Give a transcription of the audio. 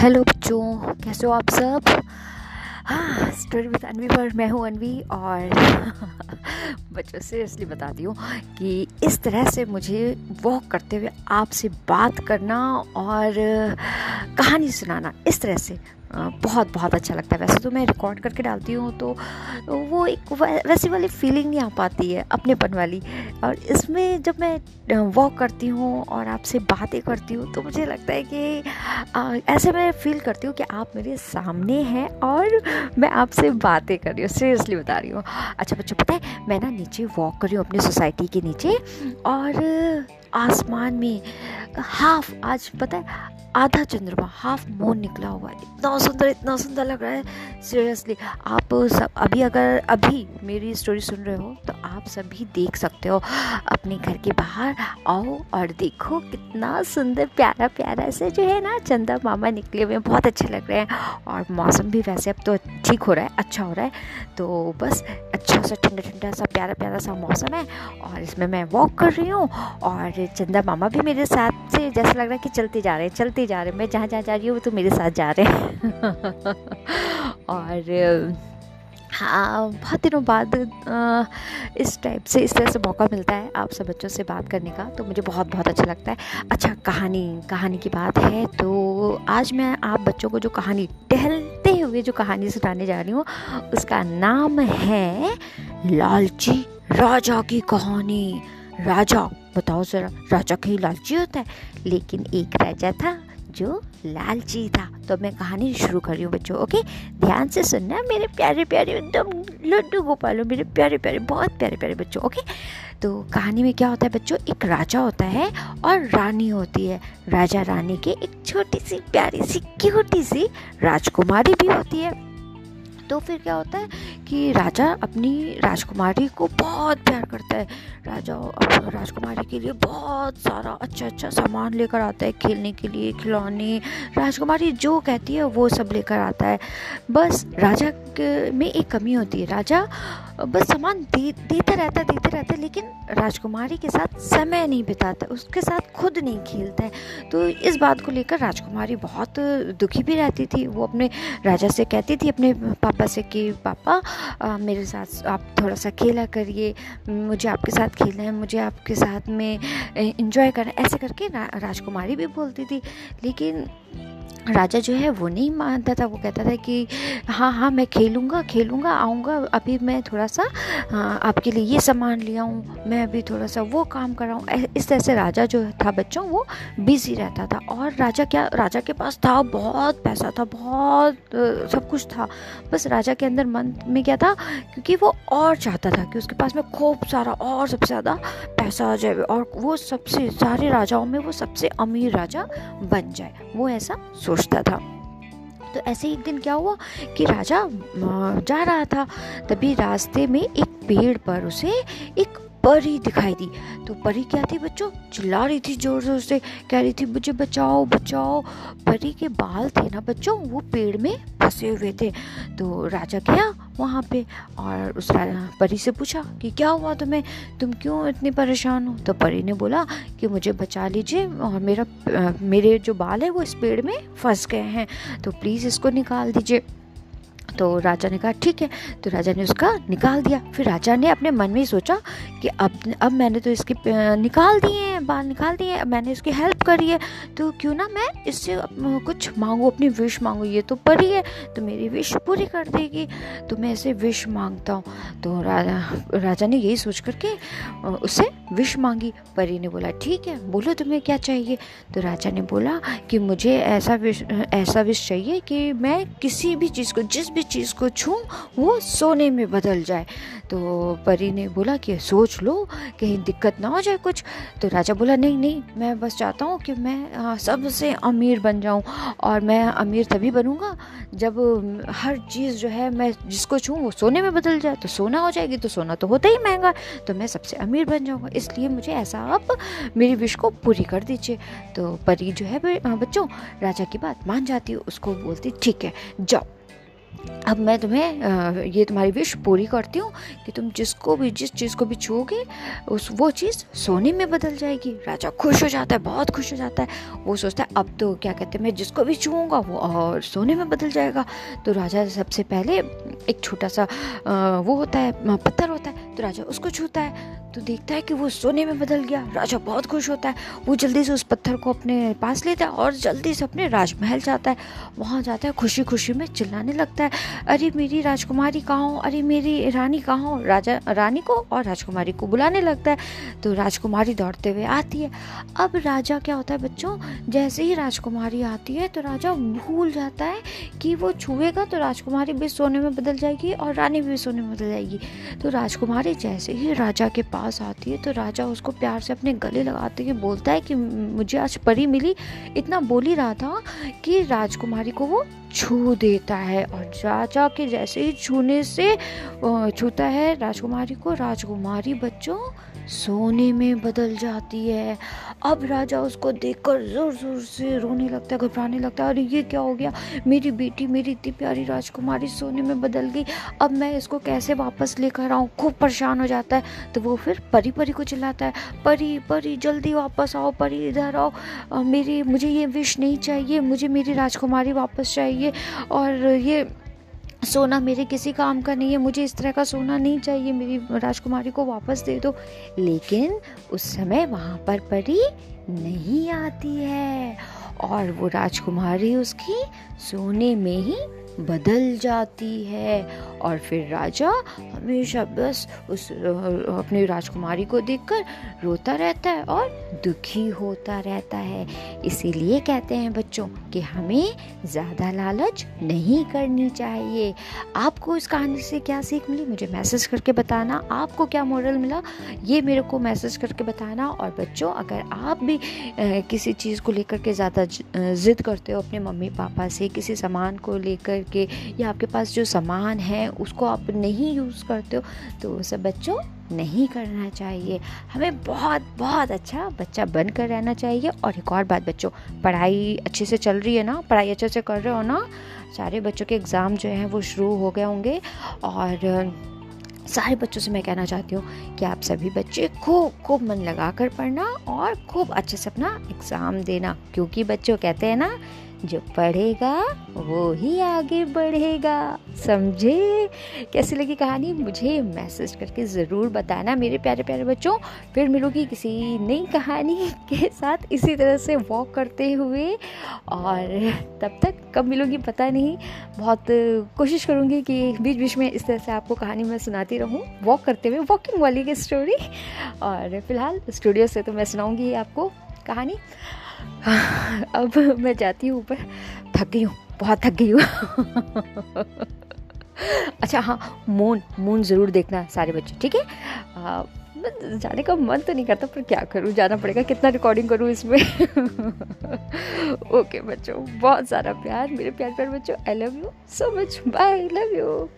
Hello बच्चों, कैसे हो आप सब? हाँ स्टोरी विद अनवी पर मैं हूँ अनवी और बच्चों सीरियसली बताती हूँ कि इस तरह से मुझे वॉक करते हुए आपसे बात करना और कहानी सुनाना, इस तरह से। बहुत बहुत अच्छा लगता है। वैसे तो मैं रिकॉर्ड करके डालती हूँ तो वो एक वैसी वाली फीलिंग नहीं आ पाती है, अपनेपन वाली। और इसमें जब मैं वॉक करती हूँ और आपसे बातें करती हूँ तो मुझे लगता है कि ऐसे मैं फील करती हूँ कि आप मेरे सामने हैं और मैं आपसे बातें कर रही हूँ सीरियसली बता रही हूँ। अच्छा बच्चों, पता है, मैं ना नीचे वॉक कर रही हूँ अपनी सोसाइटी के नीचे और आसमान में हाफ़ आज पता है आधा चंद्रमा हाफ़ मून निकला हुआ है। इतना सुंदर इतना सुंदर लग रहा है। सीरियसली आप सब, अभी अगर, अभी मेरी स्टोरी सुन रहे हो तो आप सभी देख सकते हो अपने घर के बाहर। आओ और देखो कितना सुंदर, प्यारा प्यारा से जो है ना, चंदा मामा निकले हुए बहुत अच्छे लग रहे हैं। और मौसम भी वैसे अब तो ठीक हो रहा है अच्छा हो रहा है। तो बस अच्छा सा ठंडा ठंडा सा प्यारा प्यारा सा मौसम है और इसमें मैं वॉक कर रही हूँ और चंदा मामा भी मेरे साथ से जैसा लग रहा है कि चलते जा रहे हैं, चलते जा रहे हैं। मैं जहाँ जहाँ जा रही हूँ, वो तो मेरे साथ जा रहे हैं। और हाँ बहुत दिनों बाद इस टाइप से, इस तरह से मौका मिलता है आप सब बच्चों से बात करने का तो मुझे बहुत बहुत अच्छा लगता है। अच्छा कहानी कहानी की बात है तो आज मैं आप बच्चों को जो कहानी टहलते हुए जो कहानी सुनाने जा रही हूँ, उसका नाम है लालची राजा की कहानी। राजा, बताओ सर राजा कहीं लालची होता है, लेकिन एक राजा था जो लालची था। तो मैं कहानी शुरू कर रही हूँ बच्चों, ओके? ध्यान से सुनना मेरे प्यारे प्यारे, एकदम लड्डू गोपालो मेरे प्यारे प्यारे, बहुत प्यारे प्यारे बच्चों, ओके? तो कहानी में क्या होता है बच्चों, एक राजा होता है और रानी होती है। राजा रानी के एक छोटी सी, प्यारी सी क्यूटी सी राजकुमारी भी होती है। तो फिर क्या होता है कि राजा अपनी राजकुमारी को बहुत प्यार करता है। राजा राजकुमारी के लिए बहुत सारा अच्छा अच्छा सामान लेकर आता है, खेलने के लिए, खिलौने। राजकुमारी जो कहती है, वो सब लेकर आता है। बस राजा के में एक कमी होती है। राजा बस सामान दे, देता रहता देता रहता है लेकिन राजकुमारी के साथ समय नहीं बिताता, उसके साथ खुद नहीं खेलता है। तो इस बात को लेकर राजकुमारी बहुत दुखी भी रहती थी। वो अपने राजा से कहती थी, अपने पापा से कि, पापा आ, मेरे साथ आप थोड़ा सा खेला करिए मुझे आपके साथ खेलना है मुझे आपके साथ में इंजॉय करना ऐसे करके रा, राजकुमारी भी बोलती थी लेकिन राजा जो है वो नहीं मानता था, वो कहता था कि हाँ हाँ मैं खेलूँगा खेलूँगा, आऊँगा, अभी मैं थोड़ा सा आपके लिए ये सामान ले आऊँ, मैं अभी थोड़ा सा वो काम कर रहा हूँ। इस तरह से राजा जो था बच्चों, वो बिज़ी रहता था। और राजा क्या, राजा के पास था बहुत पैसा था, बहुत सब कुछ था। बस राजा के अंदर मन में क्या था, क्योंकि वो और चाहता था कि उसके पास में खूब सारा और सबसे ज़्यादा पैसा आ जाए और वो सबसे सारे राजाओं में वो सबसे अमीर राजा बन जाए। वो ऐसा सोचता था। तो ऐसे एक दिन क्या हुआ कि राजा जा रहा था। तभी रास्ते में एक पेड़ पर उसे एक परी दिखाई दी। तो परी क्या थी बच्चों? चिल्ला रही थी ज़ोर ज़ोर से। कह रही थी, मुझे बचाओ बचाओ। परी के बाल थे ना बच्चों, वो पेड़ में फंसे हुए थे। तो राजा गया वहाँ पे और उस परी से पूछा कि क्या हुआ तुम्हें? तुम क्यों इतनी परेशान हो? तो परी ने बोला कि मुझे बचा लीजिए और मेरा, मेरे जो बाल है वो इस पेड़ में फंस गए हैं। तो प्लीज़ इसको निकाल दीजिए। तो राजा ने कहा, ठीक है। तो राजा ने उसका निकाल दिया। फिर राजा ने अपने मन में सोचा कि अब अब मैंने तो इसके निकाल दिए हैं, बाल निकाल दिए हैं, मैंने इसकी हेल्प करी है। तो क्यों ना मैं इससे कुछ मांगू, अपनी विश मांगू, ये तो परी है तो मेरी विश पूरी कर देगी। तो मैं इसे विश माँगता हूँ। तो राजा राजा ने यही सोच करके उससे विश मांगी। परी ने बोला, ठीक है, बोलो तुम्हें क्या चाहिए? तो राजा ने बोला कि, मुझे ऐसा विश ऐसा विश चाहिए कि मैं किसी भी चीज़ को, जिस भी चीज़ को छूँ, वो सोने में बदल जाए। तो परी ने बोला कि सोच लो, कहीं दिक्कत ना हो जाए कुछ। तो राजा बोला, नहीं नहीं, मैं बस चाहता हूँ कि मैं सबसे अमीर बन जाऊँ और मैं अमीर तभी बनूँगा जब हर चीज़ जो है मैं जिसको छूँ, वो सोने में बदल जाए। तो सोना हो जाएगी तो सोना तो होता ही महँगा। तो मैं सबसे अमीर बन जाऊँगा, इसलिए मुझे ऐसा आप मेरी विश को पूरी कर दीजिए। तो परी जो है, बच्चों, राजा की बात मान जाती है, उसको बोलती, ठीक है, जाओ। अब मैं तुम्हें ये तुम्हारी विश पूरी करती हूँ कि तुम जिसको भी, जिस चीज़ को भी छूओगे, उस, वो चीज़ सोने में बदल जाएगी। राजा खुश हो जाता है, बहुत खुश हो जाता है। वो सोचता है, अब तो क्या कहते हैं, मैं जिसको भी छूँगा वो और सोने में बदल जाएगा। तो राजा सबसे पहले एक छोटा सा वो होता है पत्थर होता है तो राजा उसको छूता है। तो देखता है कि वो सोने में बदल गया। राजा बहुत खुश होता है। वो जल्दी से उस पत्थर को अपने पास लेता है और जल्दी से अपने राजमहल जाता है। वहाँ जाता है खुशी खुशी में चिल्लाने लगता है। अरे, मेरी राजकुमारी कहाँ हो? अरे, मेरी रानी कहाँ हो? राजा, रानी को और राजकुमारी को बुलाने लगता है। तो राजकुमारी दौड़ते हुए आती है। अब राजा क्या होता है बच्चों? जैसे ही राजकुमारी आती है तो राजा भूल जाता है कि वो छुएगा तो राजकुमारी भी सोने में बदल जाएगी और रानी भी सोने में बदल जाएगी। तो राजकुमारी जैसे ही राजा के पास पास आती है तो राजा उसको प्यार से अपने गले लगाते हुए बोलता है कि मुझे आज परी मिली। इतना बोल ही रहा था कि राजकुमारी को वो छू देता है और राजा के जैसे ही छूने से छूता है राजकुमारी को। राजकुमारी बच्चों सोने में बदल जाती है। अब राजा उसको देखकर ज़ोर ज़ोर से रोने लगता है, घबराने लगता है। अरे, ये क्या हो गया? मेरी बेटी, मेरी इतनी प्यारी राजकुमारी सोने में बदल गई। अब मैं इसको कैसे वापस लेकर आऊँ? खूब परेशान हो जाता है। तो वो फिर परी परी को चिल्लाता है, परी परी, जल्दी वापस आओ, परी, इधर आओ। मेरी, मुझे ये विश नहीं चाहिए, मुझे मेरी राजकुमारी वापस चाहिए। और ये सोना मेरे किसी काम का नहीं है, मुझे इस तरह का सोना नहीं चाहिए, मेरी राजकुमारी को वापस दे दो। लेकिन उस समय वहाँ पर परी नहीं आती है और वो राजकुमारी उसकी सोने में ही बदल जाती है और फिर राजा हमेशा बस उस अपनी राजकुमारी को देखकर रोता रहता है और दुखी होता रहता है। इसीलिए कहते हैं बच्चों कि हमें ज़्यादा लालच नहीं करनी चाहिए। आपको इस कहानी से क्या सीख मिली? मुझे मैसेज करके बताना। आपको क्या मॉरल मिला? ये मेरे को मैसेज करके बताना। और बच्चों, अगर आप भी किसी चीज़ को लेकर के ज़्यादा ज़िद करते हो, अपने मम्मी पापा से, किसी सामान को लेकर के, या आपके पास जो सामान है उसको आप नहीं यूज़ करते हो तो वो सब बच्चों नहीं करना चाहिए। हमें बहुत बहुत अच्छा बच्चा बन कर रहना चाहिए। और एक और बात बच्चों, पढ़ाई अच्छे से चल रही है ना, पढ़ाई अच्छे से कर रहे हो ना, सारे बच्चों के एग्ज़ाम जो हैं वो शुरू हो गए होंगे। और सारे बच्चों से मैं कहना चाहती हूँ कि आप सभी बच्चे खूब खूब मन लगा कर पढ़ना और खूब अच्छे से अपना एग्ज़ाम देना। क्योंकि बच्चों कहते हैं ना जो पढ़ेगा, वो ही आगे बढ़ेगा। समझे? कैसी लगी कहानी? मुझे मैसेज करके ज़रूर बताना, मेरे प्यारे प्यारे बच्चों। फिर मिलूँगी किसी नई कहानी के साथ इसी तरह से वॉक करते हुए। और तब तक कब मिलूँगी पता नहीं। बहुत कोशिश करूँगी कि बीच बीच में इस तरह से आपको कहानी मैं सुनाती रहूँ वॉक करते हुए वॉकिंग वाली की स्टोरी और फ़िलहाल स्टूडियो से तो मैं सुनाऊँगी आपको कहानी। अब मैं जाती हूँ ऊपर थक गई हूँ, बहुत थक गई हूँ। अच्छा हाँ मून मून ज़रूर देखना सारे बच्चे, ठीक है? जाने का मन तो नहीं करता, पर क्या करूँ, जाना पड़ेगा, कितना रिकॉर्डिंग करूँ इसमें? ओके बच्चों, बहुत सारा प्यार, मेरे प्यार प्यार बच्चों I love you so much bye love you